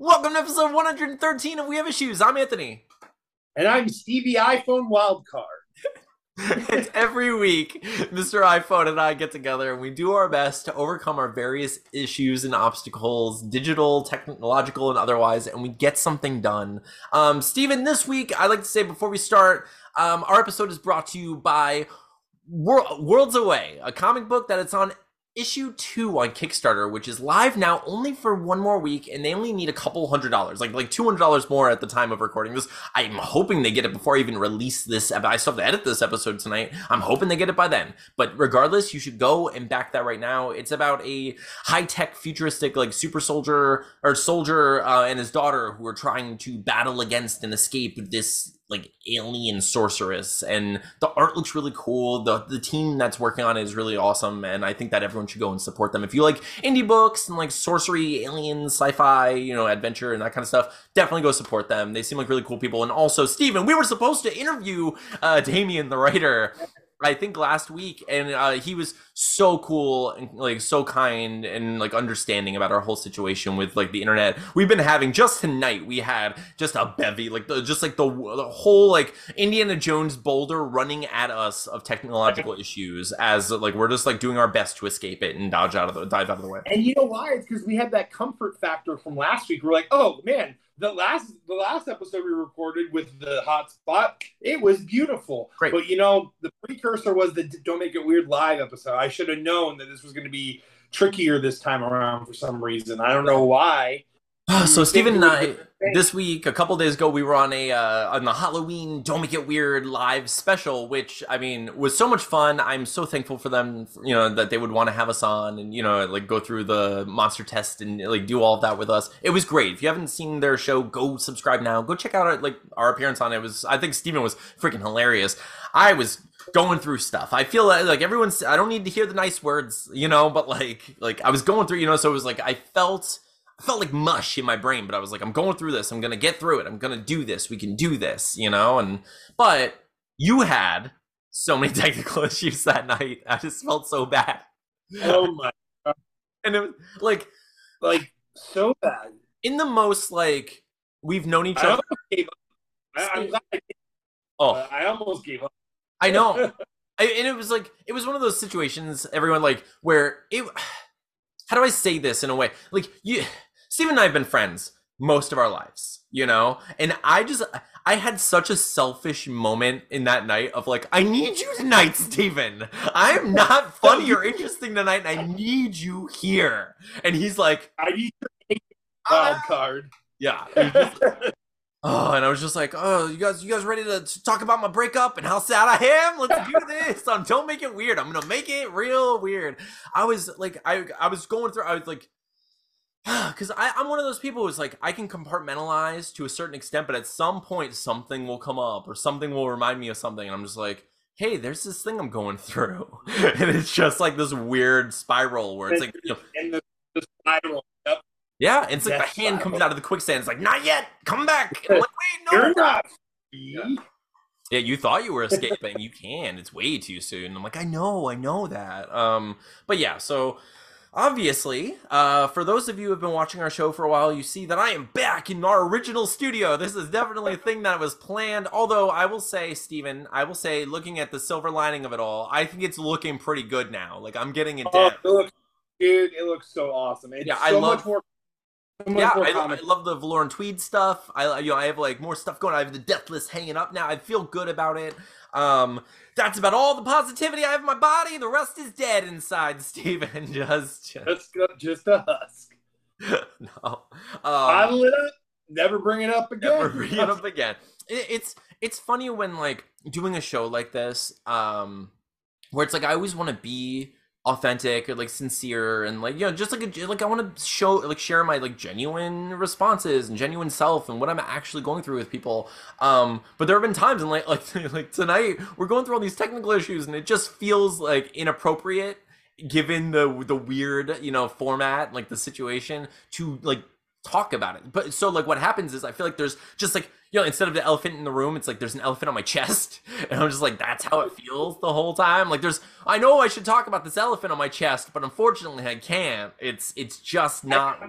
Welcome to episode 113 of We Have Issues. I'm Anthony. And I'm Stevie iPhone Wildcard. it's every week, Mr. iPhone and I get together and we do our best to overcome our various issues and obstacles, digital, technological, and otherwise, and we get something done. Um, Steven, this week, I'd like to say before we start, um, our episode is brought to you by Wor- Worlds Away, a comic book that it's on issue two on Kickstarter, which is live now only for one more week, and they only need a couple hundred dollars, like like two hundred dollars more at the time of recording this. I'm hoping they get it before I even release this. I still have to edit this episode tonight. I'm hoping they get it by then. But regardless, you should go and back that right now. It's about a high tech, futuristic, like super soldier or soldier uh, and his daughter who are trying to battle against and escape this like alien sorceress and the art looks really cool. The the team that's working on it is really awesome and i think that everyone should go and support them. If you like indie books and like sorcery aliens sci-fi you know adventure and that kind of stuff definitely go support them. They seem like really cool people. And also Steven, we were supposed to interview uh Damian the writer I think last week, and uh, he was so cool and like so kind and like understanding about our whole situation with like the internet. We've been having just tonight. We had just a bevy, like the just like the the whole like Indiana Jones boulder running at us of technological issues as like we're just like doing our best to escape it and dodge out of the dive out of the way. And you know why? It's because we had that comfort factor from last week. We're like, oh man, the last the last episode we recorded with the hot spot, it was beautiful. Great. But you know, the precursor was the Don't Make It Weird live episode. I should have known that this was going to be trickier this time around for some reason. I don't know why. So Stephen and I this week, a couple days ago, we were on a uh, on the Halloween Don't Make It Weird live special, which I mean was so much fun. I'm so thankful for them, you know, that they would want to have us on and you know like go through the monster test and like do all of that with us. It was great. If you haven't seen their show, go subscribe now. Go check out our, like our appearance on it. it was I think Steven was freaking hilarious. I was going through stuff. I feel like, like everyone's. I don't need to hear the nice words, you know, but like like I was going through, you know, so it was like I felt I felt like mush in my brain, but I was like, I'm going through this. I'm gonna get through it. I'm gonna do this. We can do this, you know. And but you had so many technical issues that night. I just felt so bad. Oh my god! And it was like, like so bad. In the most like we've known each I other. Gave up. I, am glad I, oh, I almost gave up. I know. I, and it was like it was one of those situations. Everyone like where it. How do I say this in a way? Like you Steve and I have been friends most of our lives, you know? And I just I had such a selfish moment in that night of like, I need you tonight, Steven. I'm not funny or interesting tonight, and I need you here. And he's like, I need your wild card. Yeah. Oh, and I was just like, oh, you guys, you guys ready to talk about my breakup and how sad I am? Let's do this. Um, don't make it weird. I'm gonna make it real weird. I was like, I, I was going through. I was like, because I'm one of those people who's like I can compartmentalize to a certain extent, but at some point something will come up or something will remind me of something, and I'm just like, hey, there's this thing I'm going through, and it's just like this weird spiral where it's like, you know, and the, the spiral. Yep. Yeah, it's like Death the hand spiral. comes out of the quicksand. It's like, not yet, come back. And I'm like, wait, no, You're not. Yeah. yeah, you thought you were escaping. you can. It's way too soon. I'm like, I know, I know that. Um, but yeah, so Obviously, uh, for those of you who have been watching our show for a while, you see that I am back in our original studio. This is definitely a thing that was planned. Although I will say, Steven, I will say, looking at the silver lining of it all, I think it's looking pretty good now. Like I'm getting it oh, down. It looks, dude, it looks so awesome. It's yeah, so I love. Much more, so yeah, I, I, love the Valorn Tweed stuff. I, you know, I have like more stuff going. I have the Death List hanging up now. I feel good about it. Um, that's about all the positivity I have in my body. The rest is dead inside, Steven. Just, just, just, just a husk. no. Um, up. Never bring it up again. Never bring it up again. It, it's it's funny when like doing a show like this, um, where it's like I always want to be authentic or like sincere and like you know just like a, like I want to show like share my like genuine responses and genuine self and what I'm actually going through with people. Um but there have been times and like like like tonight we're going through all these technical issues and it just feels like inappropriate given the the weird you know format like the situation to like talk about it. But so like what happens is I feel like there's just like you know, instead of the elephant in the room, it's like there's an elephant on my chest. And I'm just like, that's how it feels the whole time. Like there's I know I should talk about this elephant on my chest, but unfortunately I can't. It's it's just not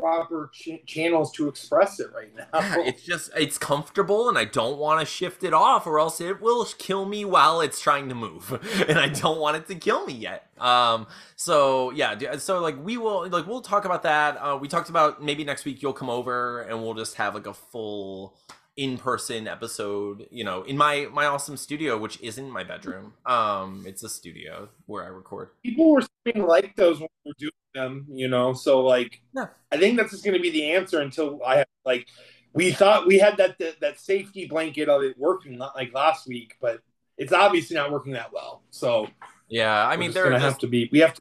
proper ch- channels to express it right now. Yeah, it's just it's comfortable and I don't want to shift it off or else it will kill me while it's trying to move and I don't want it to kill me yet. Um so yeah, so like we will like we'll talk about that. Uh we talked about maybe next week you'll come over and we'll just have like a full in-person episode you know in my my awesome studio which isn't my bedroom um it's a studio where i record people were saying like those when we are doing them you know so like yeah. i think that's just going to be the answer until i have like we thought we had that, that that safety blanket of it working not like last week but it's obviously not working that well so yeah i mean there are have to be we have to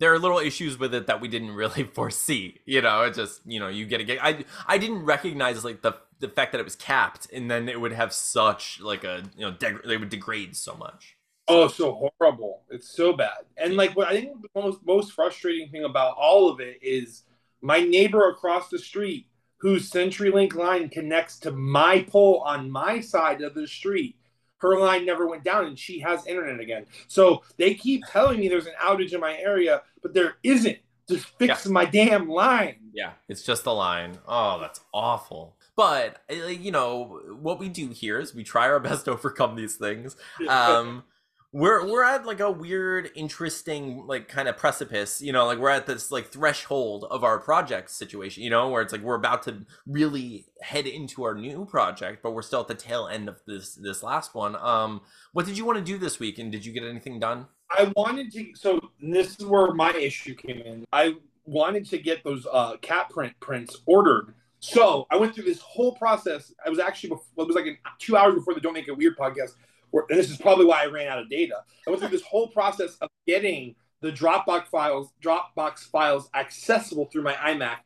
there are little issues with it that we didn't really foresee. You know, it just you know you get a get. I I didn't recognize like the the fact that it was capped, and then it would have such like a you know deg- they would degrade so much. Oh, so horrible! It's so bad. And like what I think the most most frustrating thing about all of it is my neighbor across the street, whose CenturyLink line connects to my pole on my side of the street her line never went down and she has internet again. So they keep telling me there's an outage in my area, but there isn't. Just fix yeah. my damn line. Yeah, it's just the line. Oh, that's awful. But uh, you know what we do here is we try our best to overcome these things. Um, we're we're at like a weird interesting like kind of precipice you know like we're at this like threshold of our project situation you know where it's like we're about to really head into our new project but we're still at the tail end of this this last one. Um what did you want to do this week and did you get anything done? I wanted to so this is where my issue came in. I wanted to get those uh cat print prints ordered so i went through this whole process i was actually it was like two hours before the don't make it weird podcast and this is probably why I ran out of data. I went through this whole process of getting the Dropbox files, Dropbox files accessible through my iMac,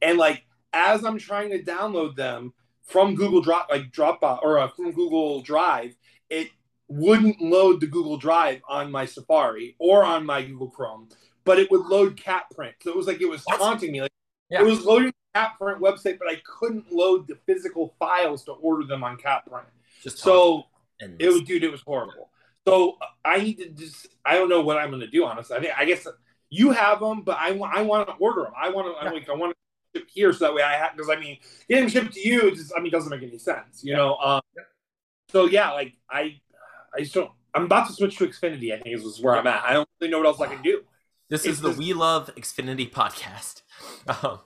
and like as I'm trying to download them from Google Drop, like Dropbox or uh, from Google Drive, it wouldn't load the Google Drive on my Safari or on my Google Chrome, but it would load cat CatPrint. So it was like it was taunting me. Like yeah. it was loading the CatPrint website, but I couldn't load the physical files to order them on CatPrint. Just so it was, dude, it was horrible. So I need to just, I don't know what I'm going to do, honestly. I think, I guess you have them, but I, I want to order them. I want to, yeah. I, like, I want to ship here so that way I have, because I mean, getting shipped to you, just, I mean, doesn't make any sense, you yeah. know? Um, so yeah, like I, I just don't, I'm about to switch to Xfinity, I think is where I'm at. I don't really know what else I can do. This it's is the just, We Love Xfinity podcast. Um,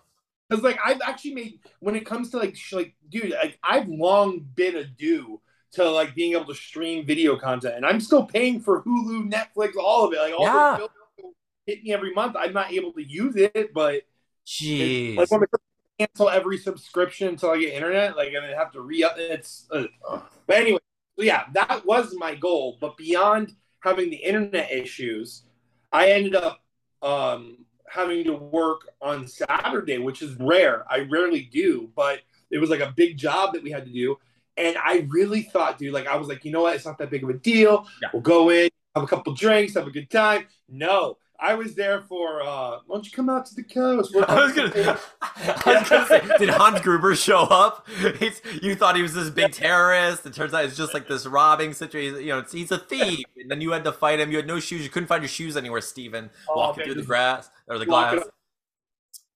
Cause like I've actually made when it comes to like sh- like dude like I've long been a do to like being able to stream video content, and I'm still paying for Hulu, Netflix, all of it. Like all yeah. those hit me every month. I'm not able to use it, but jeez, like when I cancel every subscription until I get internet, like and I have to re up. It's uh, but anyway, yeah, that was my goal. But beyond having the internet issues, I ended up um, having to work on Saturday, which is rare. I rarely do, but it was like a big job that we had to do. And I really thought, dude, like I was like, you know what? It's not that big of a deal. Yeah. We'll go in, have a couple drinks, have a good time. No, I was there for. uh Why don't you come out to the coast? I was gonna, I was gonna say, did Hans Gruber show up? He's, you thought he was this big terrorist. It turns out it's just like this robbing situation. You know, he's a thief. And then you had to fight him. You had no shoes. You couldn't find your shoes anywhere, Steven. Oh, walking man, through the grass or the glass.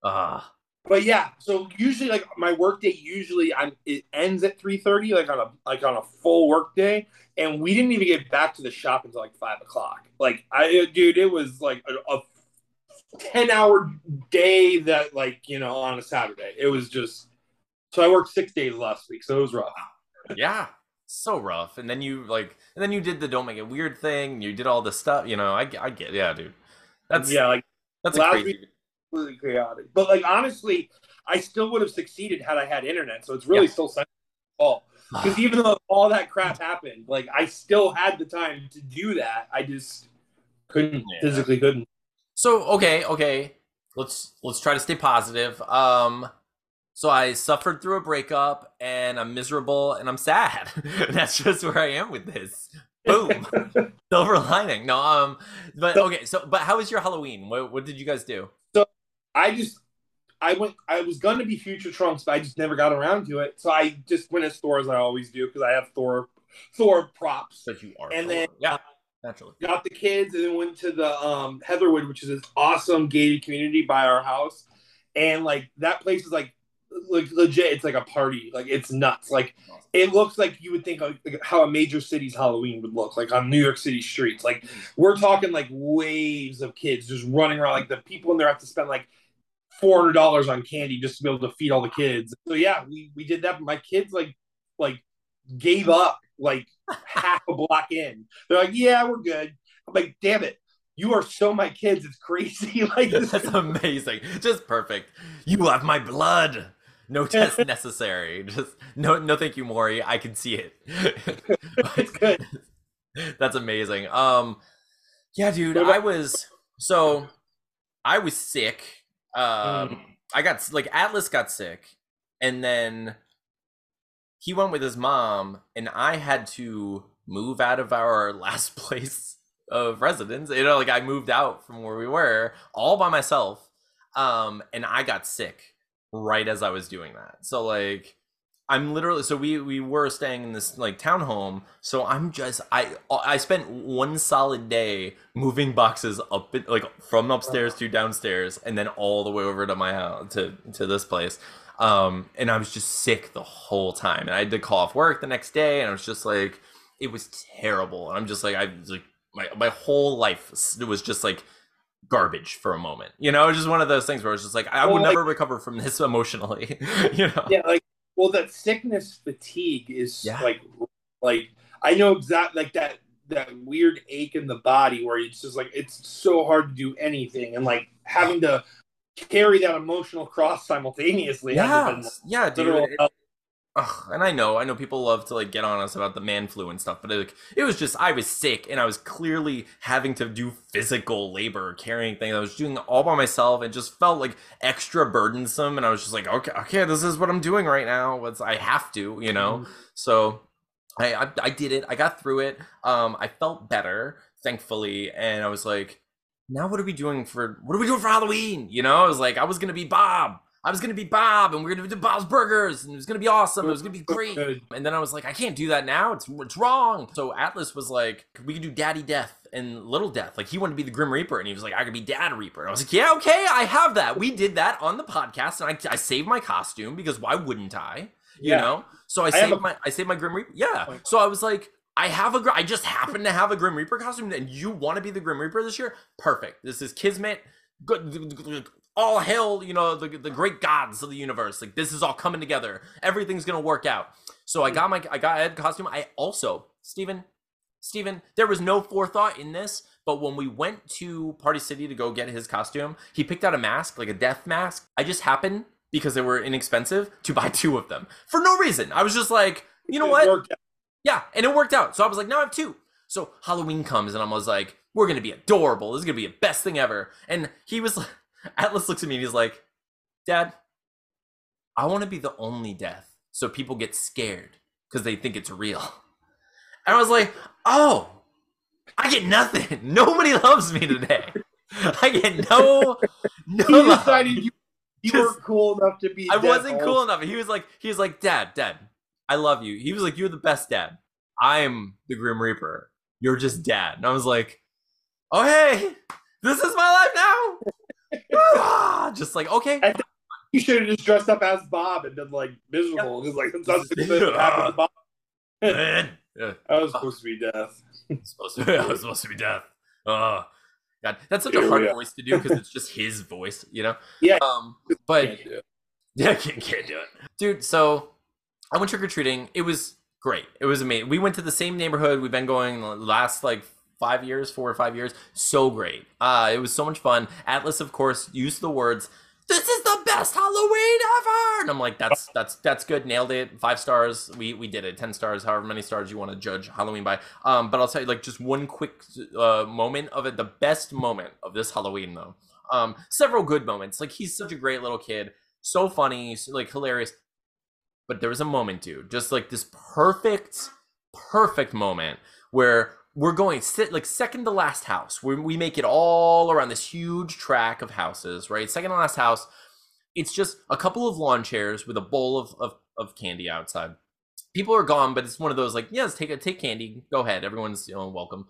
Ah but yeah, so usually like my workday usually I'm it ends at three thirty, like on a like on a full workday, and we didn't even get back to the shop until like five o'clock. Like I, uh, dude, it was like a, a ten hour day that like you know on a Saturday. It was just so I worked six days last week, so it was rough. Yeah, so rough. And then you like, and then you did the don't make it weird thing. You did all the stuff. You know, I I get yeah, dude. That's yeah, like that's last crazy. Week, completely chaotic. But like honestly, I still would have succeeded had I had internet. So it's really yeah. still all because even though all that crap happened, like I still had the time to do that. I just couldn't yeah. physically couldn't. So okay, okay, let's let's try to stay positive. Um, so I suffered through a breakup and I'm miserable and I'm sad. That's just where I am with this. Boom, silver lining. No, um, but okay. So, but how was your Halloween? What what did you guys do? I just I went I was gonna be future Trunks, but I just never got around to it. So I just went as Thor as I always do because I have Thor Thor props. That you are. And Thor. then yeah, naturally got the kids and then went to the um, Heatherwood, which is this awesome gated community by our house. and like that place is like like legit. It's like a party. Like it's nuts. Like it looks like you would think like how a major city's Halloween would look like on New York City streets. Like we're talking like waves of kids just running around. Like the people in there have to spend like four hundred dollars on candy just to be able to feed all the kids. So yeah, we we did that. My kids like like gave up like half a block in. They're like, yeah, we're good. I'm like, damn it. You are so my kids. It's crazy. like this That's amazing. Just perfect. You have my blood. No test necessary. Just no, no, thank you, Maury. I can see it. it's good. That's amazing. Um, yeah, dude. I was so I was sick. Um, Mm. I got like Atlas got sick, and then he went with his mom, and I had to move out of our last place of residence. You know, like I moved out from where we were all by myself. Um, and I got sick right as I was doing that. So like I'm literally so we we were staying in this like townhome. So I'm just I I spent one solid day moving boxes up in, like from upstairs to downstairs and then all the way over to my house to to this place. Um and I was just sick the whole time. And I had to call off work the next day and I was just like it was terrible. And I'm just like I was like my my whole life was- was just like garbage for a moment. You know, it was just one of those things where it's just like I Well, would like- never recover from this emotionally. you know. Yeah, like well, that sickness fatigue is Yeah. like like I know exactly like that that weird ache in the body where it's just like it's so hard to do anything and like having to carry that emotional cross simultaneously. Yeah, been yeah, dude. It-. Ugh, and I know, I know people love to like get on us about the man flu and stuff, but like it was just I was sick and I was clearly having to do physical labor carrying things. I was doing it all by myself. It just felt like extra burdensome, and I was just like, okay, okay, this is what I'm doing right now. What's I have to, you know. So I, I I did it. I got through it. Um, I felt better, thankfully, and I was like, now what are we doing for what are we doing for Halloween? You know, I was like, I was gonna be Bob. I was gonna be Bob, and we're gonna do Bob's Burgers, and it was gonna be awesome. It was gonna be great. And then I was like, I can't do that now. It's it's wrong. So Atlas was like, we could do Daddy Death and Little Death. Like he wanted to be the Grim Reaper, and he was like, I could be Dad Reaper. And I was like, yeah, okay, I have that. We did that on the podcast, and I, I saved my costume because why wouldn't I? You Yeah. know. So I have saved a- my I saved my Grim Reaper. Yeah. So I was like. I have a, I just happen to have a Grim Reaper costume, and you want to be the Grim Reaper this year? Perfect. This is Kismet. Good, all hail, you know, the the great gods of the universe. Like this is all coming together. Everything's gonna work out. So I got my, I got Ed costume. I also, Steven, Steven, there was no forethought in this, but when we went to Party City to go get his costume, he picked out a mask, like a death mask. I just happened because they were inexpensive to buy two of them for no reason. I was just like, you know what? Yeah, and it worked out. So I was like, now I have two. So Halloween comes, and I was like, we're gonna be adorable. This is gonna be the best thing ever. And he was like, Atlas looks at me and he's like, Dad, I want to be the only death, so people get scared because they think it's real. And I was like, oh, I get nothing. Nobody loves me today. I get no, no. He love. decided you, you Just- weren't cool enough to be. I wasn't cool enough. He was like, he was like, Dad, Dad, I love you. He was like, You're the best dad. I'm the Grim Reaper. You're just dad. And I was like, Oh hey, this is my life now. Just like okay, You should have just dressed up as Bob and been like miserable because like that's what happened to Bob. man. Yeah, I was supposed to be death. supposed to be, I was supposed to be death. Oh, God, that's such a hard voice to do because it's just his voice, you know. Yeah. Um, but Can't. Yeah, can't, can't do it. Dude, so I went trick or treating. It was great. It was amazing. We went to the same neighborhood. We've been going the last like five years, four or five years. So great. Uh, it was so much fun. Atlas, of course, used the words, This is the best Halloween ever. And I'm like, that's that's that's good. Nailed it. Five stars. We we did it. Ten stars, however many stars you want to judge Halloween by. Um, but I'll tell you like just one quick uh moment of it. The best moment of this Halloween though. Um, several good moments. Like he's such a great little kid so funny, like hilarious. But there was a moment, dude, just like this perfect, perfect moment where we're going sit like second to last house. We we make it all around this huge track of houses, right? Second to last house. It's just a couple of lawn chairs with a bowl of of, of candy outside. People are gone, but it's one of those like, yes, take a take candy, go ahead, everyone's you know welcome.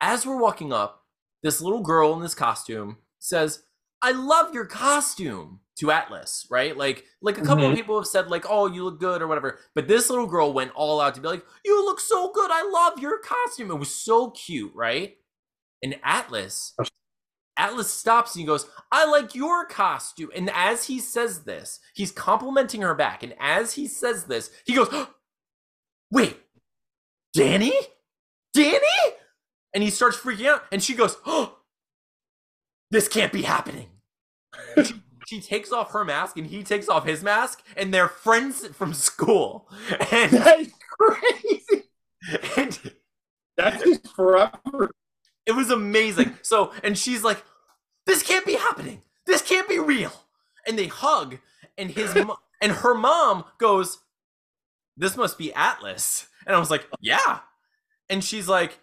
As we're walking up, this little girl in this costume says, I love your costume to Atlas, right? Like, like a couple of Mhm. people have said, like, oh, you look good or whatever. But this little girl went all out to be like, you look so good. I love your costume. It was so cute, right? And Atlas, Atlas stops and he goes, I like your costume. And as he says this, he's complimenting her back. And as he says this, he goes, wait, Danny? Danny? And he starts freaking out. And she goes, oh, this can't be happening. She, she takes off her mask and he takes off his mask, and they're friends from school. And, That's crazy. and That's just forever. it was amazing. So, and she's like, this can't be happening. This can't be real. And they hug, and his mo- and her mom goes, this must be Atlas. And I was like, yeah. And she's like,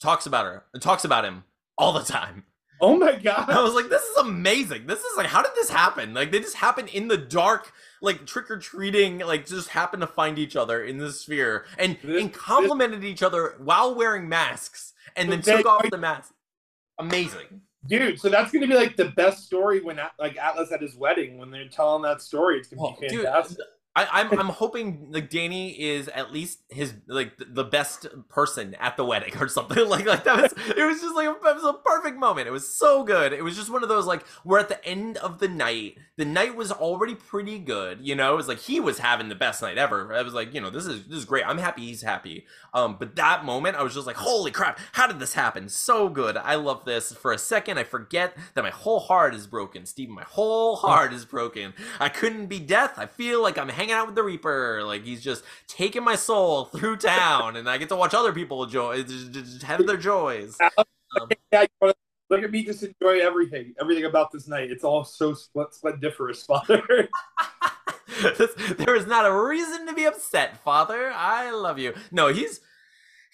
talks about her and talks about him all the time. Oh my god! I was like, this is amazing. This is like, how did this happen? Like, they just happen in the dark, like trick or treating, like just happen to find each other in the sphere and, This- and complimented each other while wearing masks and then They- took off the mask. Amazing. Dude, so that's gonna be like the best story when like Atlas at his wedding when they're telling that story. It's gonna be dude, I, I'm I'm hoping like Danny is at least his like th- the best person at the wedding or something like like that was it was just like a, it was a perfect moment. It was so good. It was just one of those like we're at the end of the night. The night was already pretty good, you know. It was like he was having the best night ever. I was like, you know, this is this is great. I'm happy he's happy. Um, but that moment, I was just like, holy crap! How did this happen? So good. I love this. For a second, I forget that my whole heart is broken, Steven. My whole heart is broken. I couldn't be death. I feel like I'm hanging out with the Reaper. Like he's just taking my soul through town, and I get to watch other people joy, just- just have their joys. Yeah, look at me just enjoy everything. Everything about this night. It's all so splendiferous, Father. there is not a reason to be upset, Father. I love you. No, he's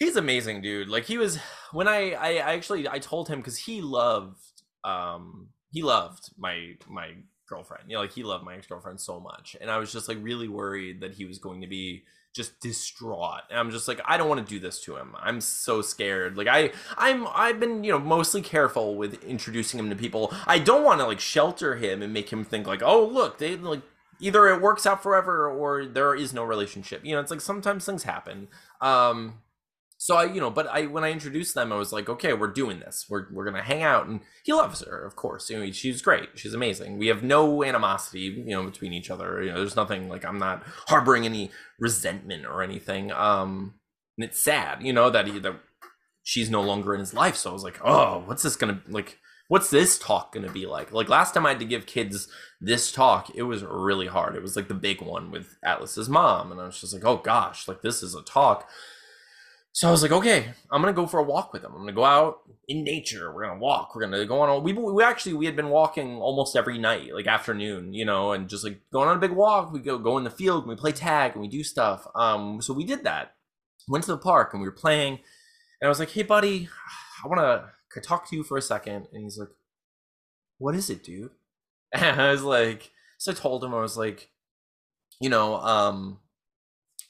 he's amazing, dude. Like he was when I I, I actually I told him because he loved um he loved my my girlfriend. You know, like he loved my ex girlfriend so much, and I was just like really worried that he was going to be just distraught. And I'm just like, I don't want to do this to him. I'm so scared. Like I, I'm, I've been, you know, mostly careful with introducing him to people. I don't want to like shelter him and make him think like, oh, look, they like either it works out forever or there is no relationship. You know, it's like sometimes things happen. Um, so I, you know, but I when I introduced them, I was like, okay, we're doing this. We're we're gonna hang out, and he loves her, of course. You know, she's great. She's amazing. We have no animosity, you know, between each other. You know, there's nothing like I'm not harboring any resentment or anything. Um, and it's sad, you know, that he that she's no longer in his life. So I was like, oh, what's this gonna like? What's this talk gonna be like? Like last time I had to give kids this talk, it was really hard. It was like the big one with Atlas's mom, and I was just like, oh gosh, like this is a talk. So I was like, okay, I'm gonna go for a walk with him. I'm gonna go out in nature. We're gonna walk. We're gonna go on. A, we we actually we had been walking almost every night, like afternoon, you know, and just like going on a big walk. We go go in the field and we play tag and we do stuff. Um, so we did that. Went to the park and we were playing, and I was like, hey buddy, I wanna talk to you for a second. And he's like, what is it, dude? And I was like, so I told him I was like, you know, um,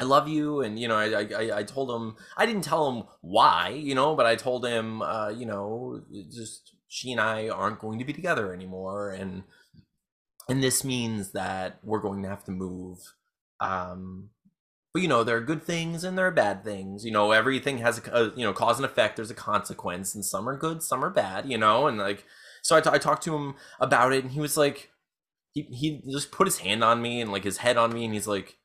I love you, and you know, I, I I told him I didn't tell him why, you know, but I told him, uh, you know, just she and I aren't going to be together anymore, and and this means that we're going to have to move. Um, but you know, there are good things and there are bad things. You know, everything has a, a you know cause and effect. There's a consequence, and some are good, some are bad. You know, and like so I, t- I talked to him about it, and he was like, he he just put his hand on me and like his head on me, and he's like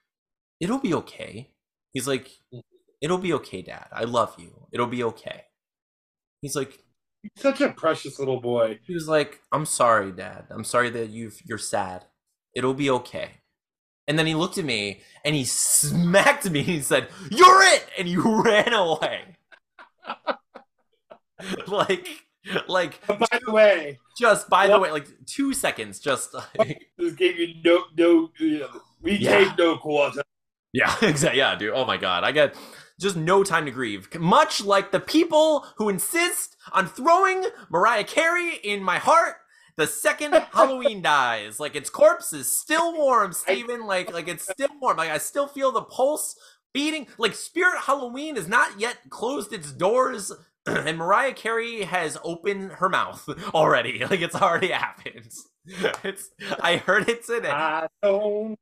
it'll be okay. He's like, mm. it'll be okay, Dad. I love you. It'll be okay. He's like, Such a precious little boy. he was like, I'm sorry, Dad. I'm sorry that you you're sad. It'll be okay. And then he looked at me and he smacked me and he said, You're it! And he ran away. like, like, By the way, just by the way, like two seconds, just like, this gave you no no. We Yeah. gave no quarter. Yeah, exactly. Yeah, dude. Oh my god, I get just no time to grieve. Much like the people who insist on throwing Mariah Carey in my heart the second Halloween dies. Like its corpse is still warm, Steven. Like like it's still warm. Like I still feel the pulse beating. Like Spirit Halloween has not yet closed its doors and Mariah Carey has opened her mouth already. Like it's already happened. It's I heard it today. I don't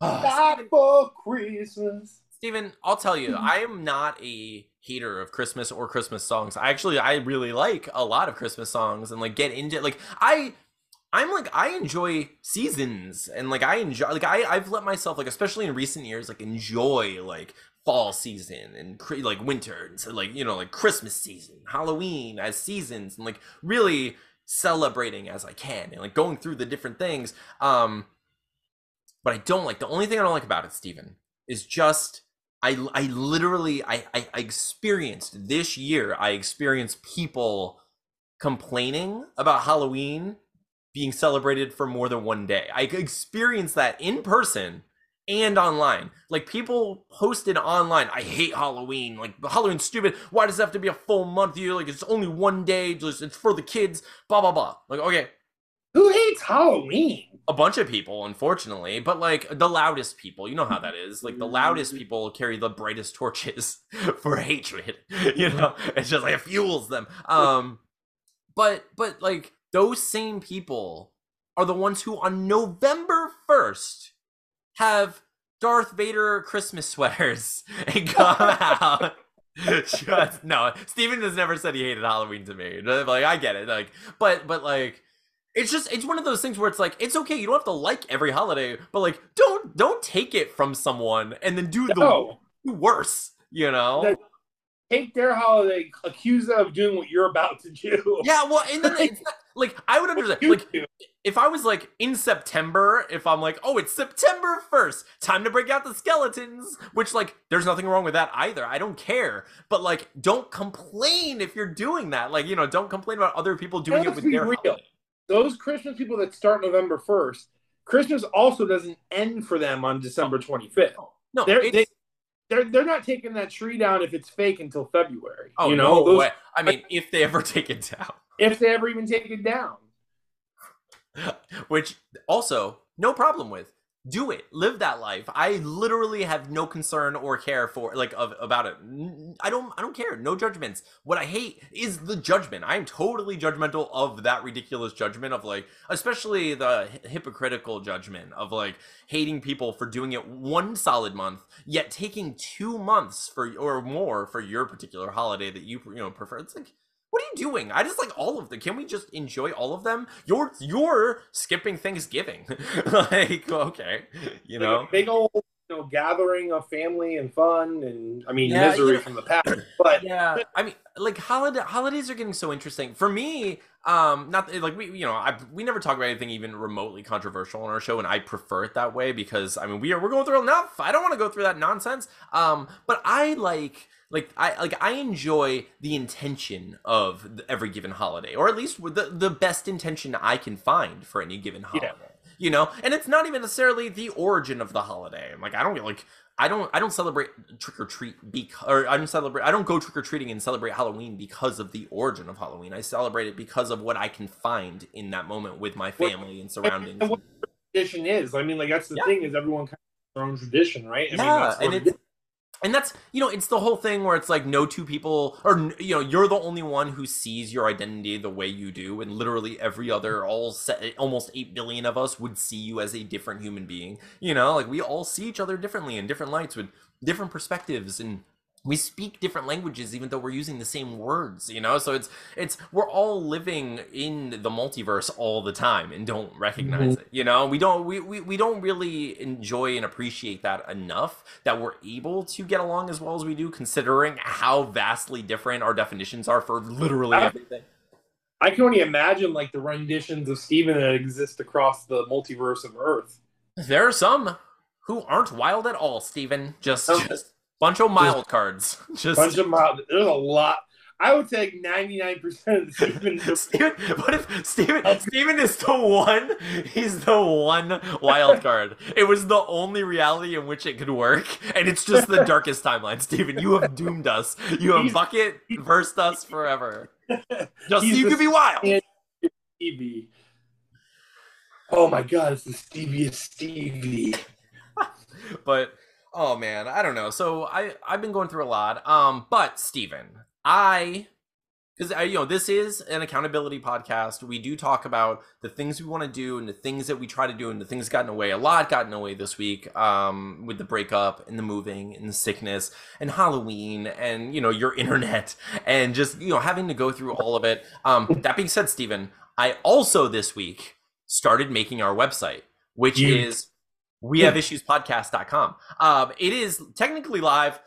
Die for Christmas. Steven, I'll tell you, I am not a hater of Christmas or Christmas songs. I actually I really like a lot of Christmas songs and like get into like I I'm like I enjoy seasons and like I enjoy like I I've let myself like especially in recent years like enjoy like fall season and cre- like winter and so like you know like Christmas season, Halloween as seasons and like really celebrating as I can and like going through the different things. Um but I don't like the only thing I don't like about it, Steven, is just I I literally I, I I experienced this year I experienced people complaining about Halloween being celebrated for more than one day. I experienced that in person and online. Like people posted online, I hate Halloween. Like Halloween's stupid. Why does it have to be a full month? You like it's only one day. Just it's for the kids. Blah blah blah. Like okay, Who hates Halloween? A bunch of people unfortunately but like the loudest people you know how that is like the loudest people carry the brightest torches for hatred you know it's just like it fuels them um but but like those same people are the ones who on november 1st have darth vader christmas sweaters and come out just no steven has never said he hated halloween to me like i get it like but but like it's just it's one of those things where it's like it's okay you don't have to like every holiday but like don't don't take it from someone and then do the No. worse you know That- Take their holiday, accuse them of doing what you're about to do. yeah well and then it's not, like i would understand like do. if i was like in september if i'm like oh it's september 1st time to break out the skeletons which like there's nothing wrong with that either i don't care but like don't complain if you're doing that like you know don't complain about other people doing it with their real. holiday. Those Christmas people that start November 1st, Christmas also doesn't end for them on December 25th. no They're, they, they're, they're not taking that tree down if it's fake until February. oh you know, no those, way. i mean if they ever take it down if they ever even take it down. which also no problem with do it live that life. I literally have no concern or care for like of, about it. I don't i don't care. No judgments. What i hate is the judgment. I'm totally judgmental of that ridiculous judgment of like especially the hypocritical judgment of like hating people for doing it one solid month yet taking two months for or more for your particular holiday that you you know prefer. It's like what are you doing? I just like all of them. Can we just enjoy all of them? You're you're skipping Thanksgiving. like, okay. You know? a big old you know, gathering of family and fun and I mean Yeah, misery yeah. from the past. But Yeah. I mean, like holiday holidays are getting so interesting. For me, um, not like we you know, I we never talk about anything even remotely controversial on our show, and I prefer it that way because I mean we are we're going through enough. I don't want to go through that nonsense. Um, but I like like I like I enjoy the intention of every given holiday, or at least the the best intention I can find for any given holiday. You know, and it's not even necessarily the origin of the holiday. Like I don't like I don't I don't celebrate trick or treat because or I don't celebrate I don't go trick or treating and celebrate Halloween because of the origin of Halloween. I celebrate it because of what I can find in that moment with my family and surroundings. and what tradition is. I mean, like that's the Yeah. thing is everyone kind of their own tradition, right? I mean, yeah, that's and it it's and that's you know it's the whole thing where it's like no two people or you know you're the only one who sees your identity the way you do and literally every other all se- almost 8 billion of us would see you as a different human being. You know like we all see each other differently in different lights with different perspectives and we speak different languages even though we're using the same words you know so it's it's we're all living in the multiverse all the time and don't recognize it you know we don't we, we we don't really enjoy and appreciate that enough that we're able to get along as well as we do considering how vastly different our definitions are for literally Ah. everything I can only imagine like the renditions of Steven that exist across the multiverse of Earth. there are some who aren't wild at all Steven. just Oh. just bunch of mild cards just Bunch of mild. There's a lot. I would take 99% of the Steven. Steven, what if Steven Steven is the one he's the one wild card. It was the only reality in which it could work, and it's just the darkest timeline. Steven, you have doomed us. You have He's- bucket versed us forever. Just so you could be wild. Stevie. Oh my god, it's the Steviest Stevie. But oh man, I don't know. So I I've been going through a lot. Um, but Stephen, I because you know this is an accountability podcast we do talk about the things we want to do and the things that we try to do and the things gotten away a lot gotten away this week um, with the breakup and the moving and the sickness and halloween and you know your internet and just you know having to go through all of it um, that being said stephen i also this week started making our website which You- is we have issuespodcast.com um, it is technically live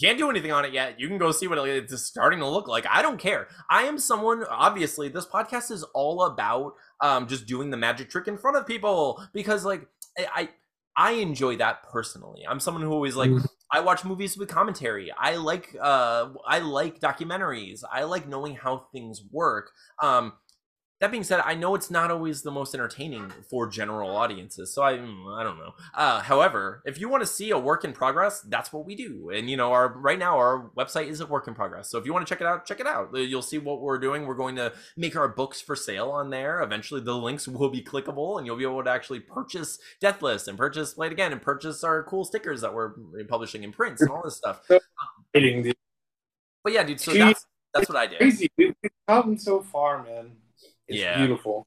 can't do anything on it yet. You can go see what it's starting to look like. I don't care. I am someone. Obviously, this podcast is all about um, just doing the magic trick in front of people because, like, I I, enjoy that personally. I'm someone who always like. Mhm. I watch movies with commentary. I like uh, I like documentaries. I like knowing how things work. Um, that being said, I know it's not always the most entertaining for general audiences, so I I don't know. Uh, however, if you want to see a work in progress, that's what we do. And you know, our right now our website is a work in progress. So if you want to check it out, check it out. Uh, You'll see what we're doing. We're going to make our books for sale on there. Eventually, the links will be clickable, and you'll be able to actually purchase Death List and purchase Play Again and purchase our cool stickers that we're publishing in prints and all this stuff. The But yeah, dude. So that's that's what I did. crazy. We've come so far, man. It's Yeah. beautiful.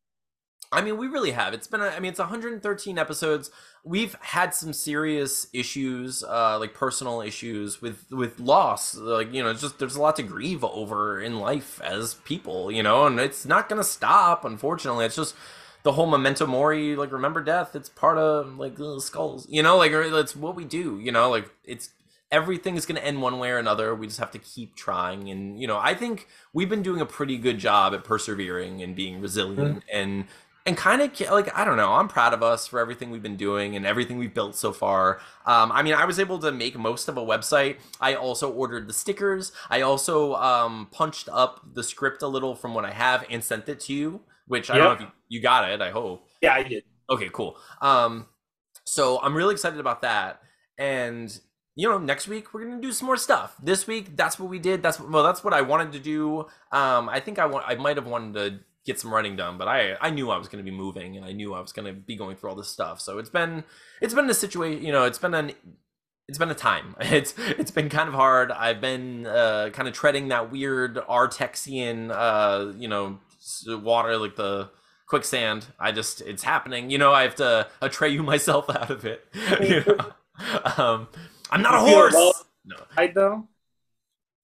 I mean, we really have. It's been, a, I mean, it's 113 episodes. We've had some serious issues, uh, like personal issues with with loss. Like, you know, it's just there's a lot to grieve over in life as people, you know, and it's not gonna stop. Unfortunately, it's just the whole memento mori, like remember death. It's part of like the skulls, you know, like it's what we do, you know, like it's everything is going to end one way or another. We just have to keep trying. And, you know, I think we've been doing a pretty good job at persevering and being resilient and, and kind of like, I don't know, I'm proud of us for everything we've been doing and everything we've built so far. Um, I mean, I was able to make most of a website. I also ordered the stickers. I also um, punched up the script a little from what I have and sent it to you, which I don't know if you, you got it. I hope. Yeah, I did. Okay, cool. Um, so I'm really excited about that. And you know, next week we're gonna do some more stuff. This week, that's what we did. That's well, that's what I wanted to do. Um, I think I want, I might have wanted to get some writing done, but I, I knew I was gonna be moving, and I knew I was gonna be going through all this stuff. So it's been, it's been a situation. You know, it's been an, it's been a time. It's it's been kind of hard. I've been uh, kind of treading that weird Artaxian, uh, you know, water like the quicksand. I just it's happening. You know, I have to Atreyu myself out of it. You know? um, I'm not a You horse. well- No. I though.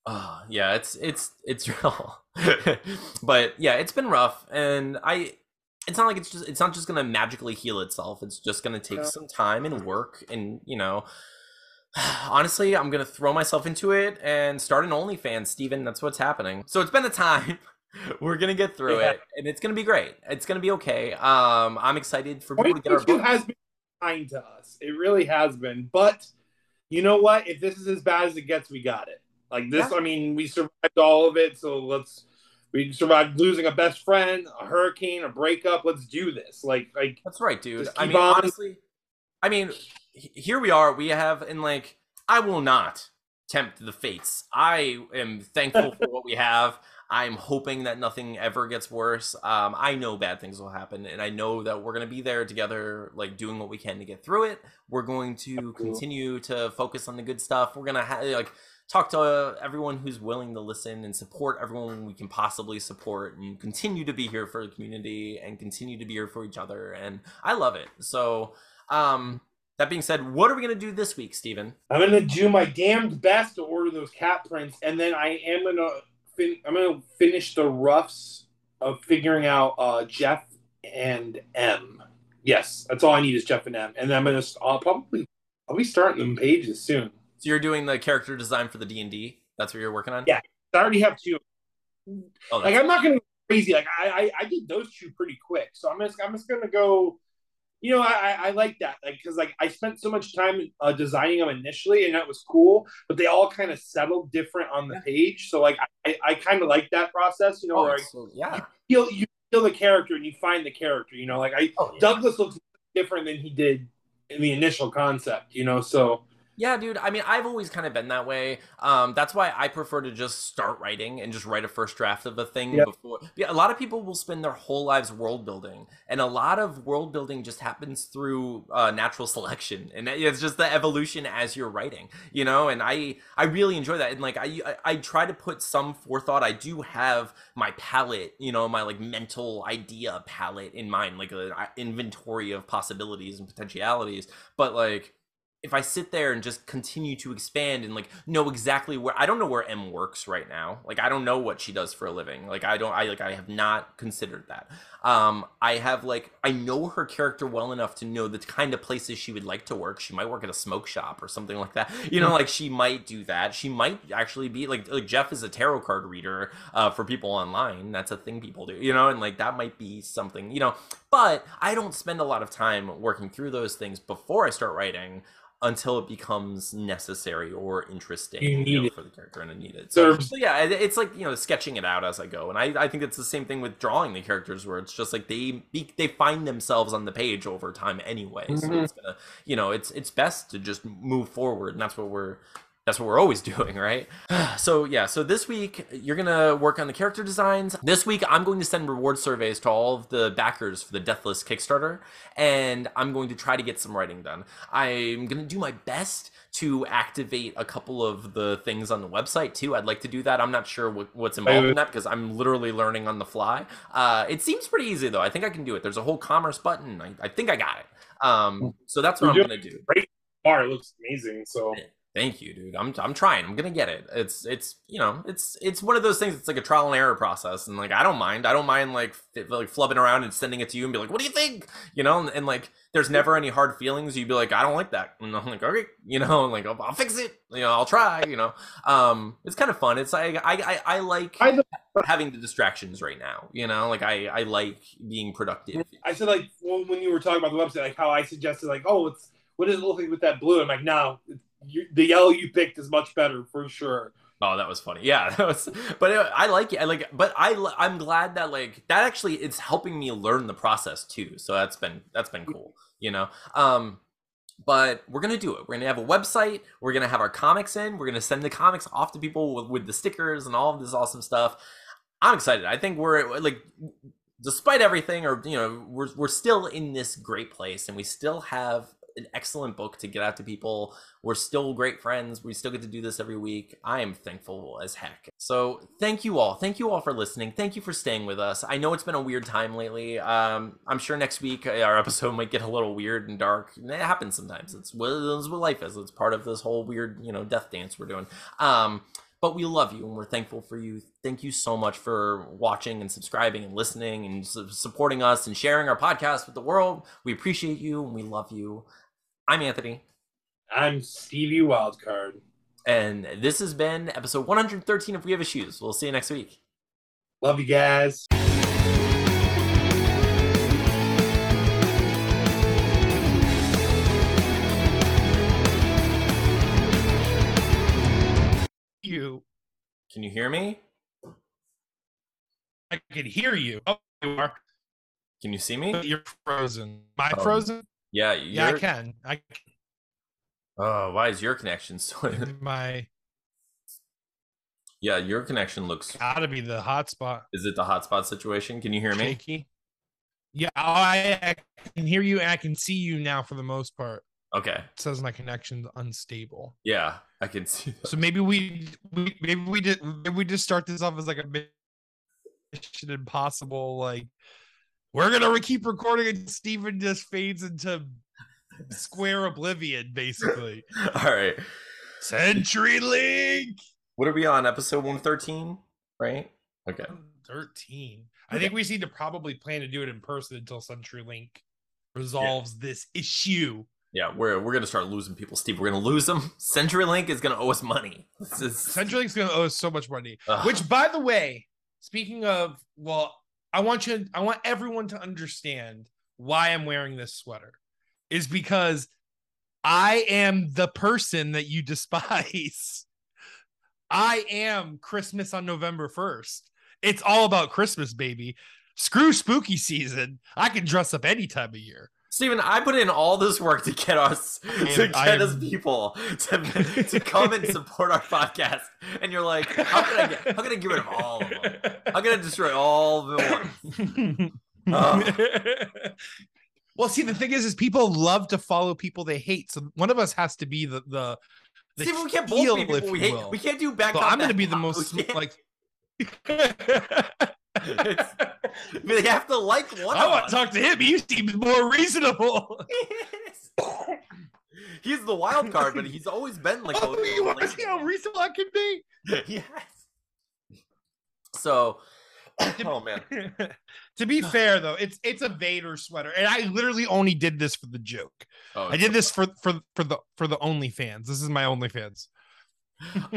Oh, yeah, it's it's it's real. but yeah, it's been rough and I it's not like it's just it's not just gonna magically heal itself. It's just gonna take some time and work and you know honestly I'm gonna throw myself into it and start an OnlyFans, Steven. That's what's happening. So it's been a time. We're gonna get through Yeah. it and it's gonna be great. It's gonna be okay. Um I'm excited for people to get our 2022 book. has been kind to us. It really has been. But you know what? If this is as bad as it gets, we got it. Like this, Yeah. I mean, we survived all of it. So let's. We survived losing a best friend, a hurricane, a breakup. Let's do this. Like, like That's right, dude. I keep mean, on. honestly, I mean, here we are. We have, and like, I will not tempt the fates. I am thankful for what we have. I'm hoping that nothing ever gets worse. Um, I know bad things will happen, and I know that we're gonna be there together, like doing what we can to get through it. We're going to continue to focus on the good stuff. We're gonna ha- like talk to everyone who's willing to listen and support everyone we can possibly support and continue to be here for the community and continue to be here for each other and i love it so um that being said what are we going to do this week Steven? I'm gonna do my damned best to order those cat prints, and then I am gonna fin- I'm gonna finish the roughs of figuring out uh, Jeff and M. Yes, that's all I need is Jeff and M, and then I'm gonna I'll probably I'll be starting them pages soon. so you're doing the character design for the d&d that's what you're working on Yeah. I already have two. oh, Like I'm not gonna go crazy. Like I, I I did those two pretty quick, so I'm just I'm just gonna go. You know, I I, like that like because like I spent so much time uh, designing them initially, and that was cool. But they all kind of settled different on the page, so like I I kind of like that process. You know, oh, where so- yeah feel you feel the character and you find the character. You know, like I oh, yeah. Douglas looks different than he did in the initial concept. You know, so Yeah, dude. I mean, I've always kind of been that way. Um, that's why I prefer to just start writing and just write a first draft of a thing Yep. before. Yeah, a lot of people will spend their whole lives world building, and a lot of world building just happens through uh, natural selection, and it's just the evolution as you're writing, you know. And I I really enjoy that, and like I I, I try to put some forethought. I do have my palette, you know, my like mental idea palette in mind, like an inventory of possibilities and potentialities, but like if I sit there and just continue to expand and like know exactly where I don't know where M works right now. Like I don't know what she does for a living. Like I don't I like I have not considered that. Um I have like I know her character well enough to know the kind of places she would like to work. She might work at a smoke shop or something like that. You know, like she might do that. She might actually be like like Jeff is a tarot card reader uh for people online. That's a thing people do. You know, and like that might be something, you know, but I don't spend a lot of time working through those things before I start writing until it becomes necessary or interesting You you know, for the character and I need it. So, so yeah, it's like you know sketching it out as I go, and I, I think it's the same thing with drawing the characters, where it's just like they they find themselves on the page over time anyway. So Mhm. it's gonna you know it's it's best to just move forward, and that's what we're that's what we're always doing, right? So yeah, so this week you're gonna work on the character designs. This week I'm going to send reward surveys to all of the backers for the Deathless Kickstarter, and I'm going to try to get some writing done. I'm gonna do my best to activate a couple of the things on the website too. I'd like to do that. I'm not sure what, what's involved in that because I'm literally learning on the fly. Uh, it seems pretty easy though. I think I can do it. There's a whole commerce button. I, I think I got it. Um, so that's what I'm gonna do. Bar it looks amazing. So Thank you, dude. I'm I'm trying. I'm gonna get it. It's it's you know it's it's one of those things. It's like a trial and error process, and like I don't mind. I don't mind like f- like flubbing around and sending it to you and be like, "What do you think?" You know, and, and like there's never any hard feelings. You'd be like, "I don't like that," and I'm like, "Okay," you know, and like I'll, I'll fix it. You know, I'll try. You know, um, it's kind of fun. It's like I I I like I, having the distractions right now. You know, like I I like being productive. I said like when, when you were talking about the website, like how I suggested like, oh, it's what does it look like with that blue? I'm like, no, you, the yellow you picked is much better for sure. Oh, that was funny. Yeah, that was. But I like it. I like. But I I'm glad that like that actually it's helping me learn the process too. So that's been that's been cool. You know. Um. But we're gonna do it. We're gonna have a website. We're gonna have our comics in. We're gonna send the comics off to people with, with the stickers and all of this awesome stuff. I'm excited. I think we're like, despite everything, or you know, we're we're still in this great place, and we still have an excellent book to get out to people. We're still great friends. We still get to do this every week. I am thankful as heck. So thank you all. Thank you all for listening. Thank you for staying with us. I know it's been a weird time lately. Um, I'm sure next week uh, our episode might get a little weird and dark. It happens sometimes. It's what, it's what life is. It's part of this whole weird, you know, death dance we're doing. Um, but we love you and we're thankful for you. Thank you so much for watching and subscribing and listening and su- supporting us and sharing our podcast with the world. We appreciate you and we love you. I'm Anthony, I'm Stevie Wildcard. and this has been episode 113 of We Have Issues. We'll see you next week. Love you guys. you. Can you hear me? I can hear you. Oh, you are. Can you see me? You're frozen. Am I Um, frozen? Yeah, Yeah, I can. I Oh, why is your connection so? My yeah, your connection looks. gotta be the hotspot. Is it the hotspot situation? Can you hear me? Shaky. Yeah, I, I can hear you and I can see you now for the most part. Okay. It says my connection's unstable. Yeah, I can see. That. So maybe we, we maybe we did maybe we just start this off as like a mission impossible like we're gonna re- keep recording and Steven just fades into square oblivion basically. All right. CenturyLink What are we on? Episode 113, right? Okay. 13. I think we need to probably plan to do it in person until CenturyLink resolves this issue. Yeah, we're we're gonna start losing people, Steve. We're gonna lose them. CenturyLink is gonna owe us money. This is CenturyLink's gonna owe us so much money. Ugh. Which, by the way, speaking of, well, I want you, I want everyone to understand why I'm wearing this sweater is because I am the person that you despise. I am Christmas on November 1st. It's all about Christmas, baby. Screw spooky season. I can dress up any time of year. Steven, I put in all this work to get us to And I get am- us people to, to come and support our podcast, and you're like, how can I get, how can I get rid of all of them? I'm gonna destroy all of them. well, see, the thing is, is people love to follow people they hate. So one of us has to be the the. the Steven, we can't both be if people we hate. will. We can't do back. So I'm going to be the most like. They have to like one I want us. to talk to him. He seems more reasonable. he's the wild card, but he's always been like. oh, you want to see how reasonable I can be? yes. So, oh man, to be fair though, it's it's a Vader sweater, and I literally only did this for the joke. oh, I did this for for for the for the OnlyFans. This is my OnlyFans.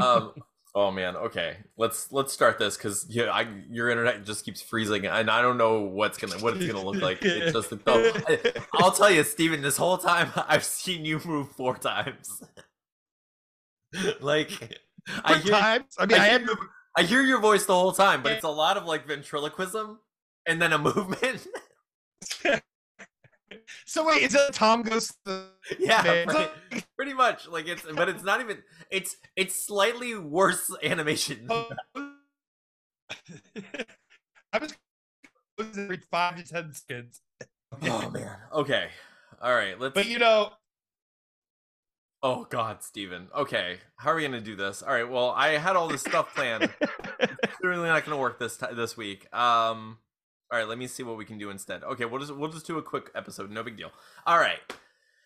um, oh man, okay. Let's let's start this because yeah, I your internet just keeps freezing, and I don't know what's gonna what it's gonna look like. It's just oh, I, I'll tell you, Steven, This whole time I've seen you move four times. like, I Quick hear, times. I mean, I, I hear, I hear your voice the whole time, but it's a lot of like ventriloquism and then a movement. So wait, is it Tom goes to the yeah, pretty, pretty much. Like it's, but it's not even. It's it's slightly worse animation. I was every five to ten seconds. Oh man. Okay. All right. Let's. But you know, Oh God, Steven. Okay, how are we gonna do this? All right. Well, I had all this stuff planned. It's clearly not gonna work this ti this week. Um. All right. Let me see what we can do instead. Okay. We'll just we'll just do a quick episode. No big deal. All right.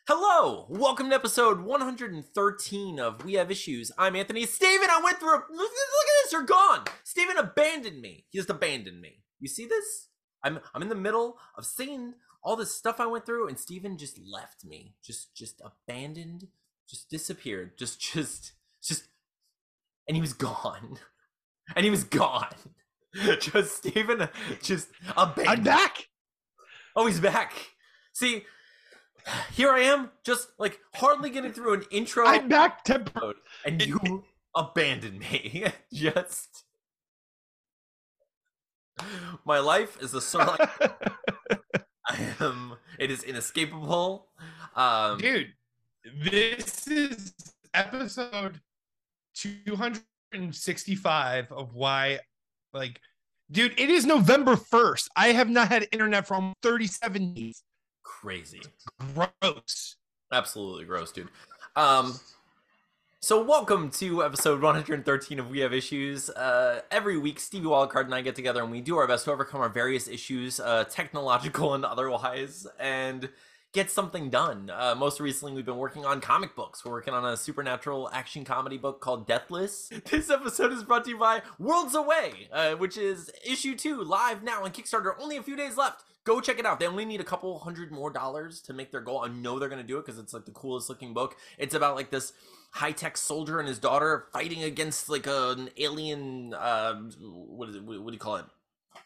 Hello, welcome to episode 113 of We Have Issues. I'm Anthony. Steven, I went through. A, look, look at this. You're gone. Steven abandoned me. He just abandoned me. You see this? I'm I'm in the middle of saying all this stuff I went through, and Steven just left me. Just just abandoned. Just disappeared. Just just just, and he was gone. And he was gone. Just Steven, just abandoned. I'm back. Oh, he's back. See, here I am, just like hardly getting through an intro, I'm back. To episode, and you abandoned me. just my life is a of I am. It is inescapable. Um, dude. This is episode 265 of why, like, dude. It is November 1st. I have not had internet for almost 37 days. crazy. Gross. Absolutely gross, dude. Um, so welcome to episode 113 of We Have Issues. Uh, every week, Stevie Wildcard and I get together and we do our best to overcome our various issues, uh, technological and otherwise, and get something done. Uh, most recently, we've been working on comic books. We're working on a supernatural action comedy book called Deathless. This episode is brought to you by Worlds Away, uh, which is issue two, live now on Kickstarter. Only a few days left. Go check it out. They only need a couple hundred more dollars to make their goal. I know they're to do it because it's like the coolest looking book. It's about like this high tech soldier and his daughter fighting against like an alien. Uh, what is it? What do you call it?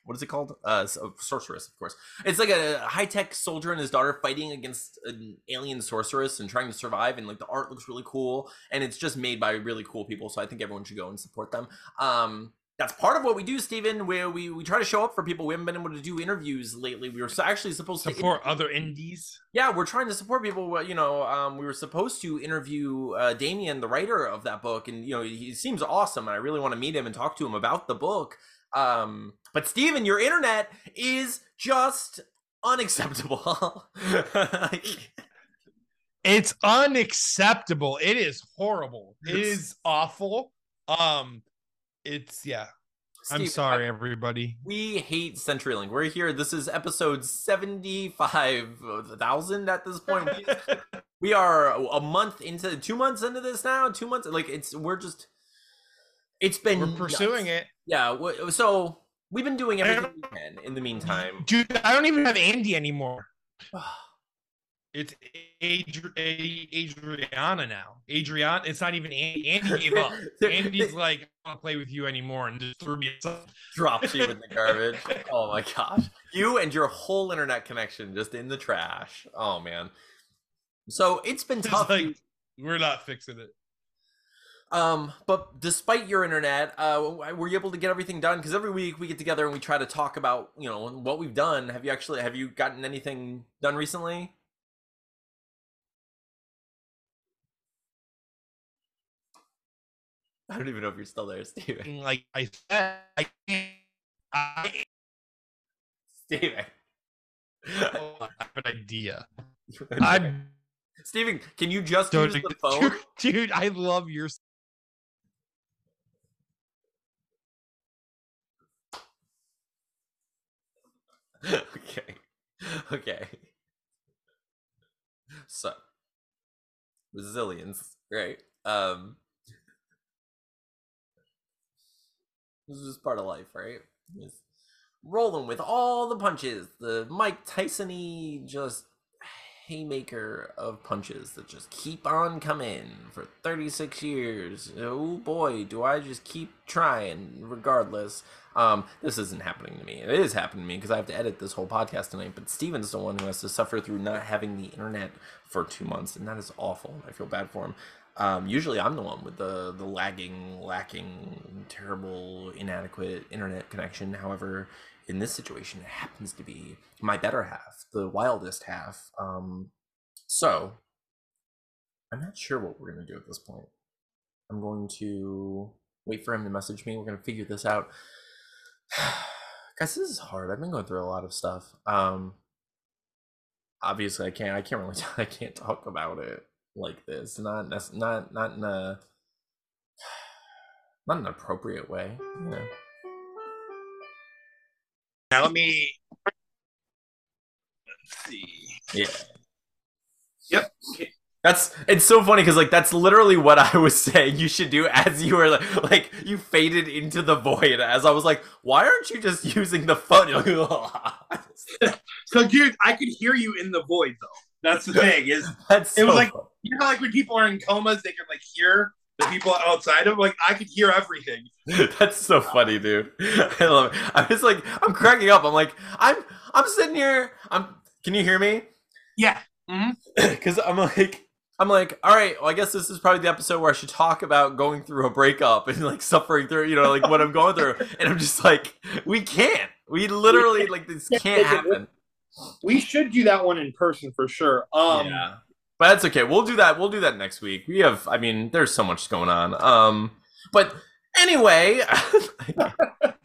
What is it called? Uh, uh, sorceress, of course. It's like a high tech soldier and his daughter fighting against an alien sorceress and trying to survive. And like the art looks really cool, and it's just made by really cool people. So I think everyone should go and support them. Um, that's part of what we do, Stephen. Where we, we try to show up for people. We haven't been able to do interviews lately. We were actually supposed to Support other indies. yeah, we're trying to support people. You know, um, we were supposed to interview uh, Damien, the writer of that book, and you know, he seems awesome, and I really want to meet him and talk to him about the book. Um, but Steven, your internet is just unacceptable. Like, It's unacceptable. It is horrible. It is awful. Um, it's yeah. I'm sorry, I- everybody. we hate CenturyLink. We're here. This is episode seventy-five thousand at this point. We are a month into, two months into this now. Two months, like it's. We're just. It's been We're pursuing nuts. it. Yeah, so we've been doing everything we can in the meantime. Dude, I don't even have Andy anymore. It's Adri- Adriana now. Adriana, it's not even Andy. Andy gave up. Andy's like, I don't play with you anymore and just threw me aside. Dropped you in the garbage. Oh my gosh. You and your whole internet connection just in the trash. Oh man. So it's been It's tough. like, we're not fixing it. Um, but despite your internet, uh, were you able to get everything done? Because every week we get together and we try to talk about you know what we've done. Have you actually have you gotten anything done recently? I don't even know if you're still there, Steven. Mm, like I said, I can I... Steven. Oh, I have an idea. I'm Steven, can you just dude, use the phone? Dude, dude, I love your okay. Okay. So resilience, right? Um this is just part of life, right? Just rolling with all the punches. The Mike Tyson-y just haymaker of punches that just keep on coming for 36 years. Oh boy, do I just keep trying regardless. Um, this isn't happening to me. It is happening to me because I have to edit this whole podcast tonight. But Steven's the one who has to suffer through not having the internet for two months, and that is awful. I feel bad for him. Um, usually, I'm the one with the the lagging, lacking, terrible, inadequate internet connection. However, in this situation, it happens to be my better half, the wildest half. Um, so, I'm not sure what we're gonna do at this point. I'm going to wait for him to message me. We're gonna figure this out. Guys, this is hard. I've been going through a lot of stuff. Um, obviously, I can't. I can't really. I can't talk about it like this. Not nec- not not in a not an appropriate way. You know. Now let me let's see. Yeah. Yep. That's it's so funny because like that's literally what I was saying you should do as you were like like you faded into the void as I was like, why aren't you just using the phone? You're So, dude, I could hear you in the void though. That's the thing is, that's It was like- fun. you know, like when people are in comas, they can like hear the people outside of. Like, I could hear everything. That's so funny, dude. I love it. I was like, I'm cracking up. I'm like, I'm I'm sitting here. I'm. Can you hear me? Yeah. Because I'm like, I'm like, all right. Well, I guess this is probably the episode where I should talk about going through a breakup and like suffering through, you know, like what I'm going through. And I'm just like, we can't. We literally like this can't happen. We should do that one in person for sure. Um, yeah. But that's okay. We'll do that. We'll do that next week. We have. I mean, there's so much going on. Um. But anyway.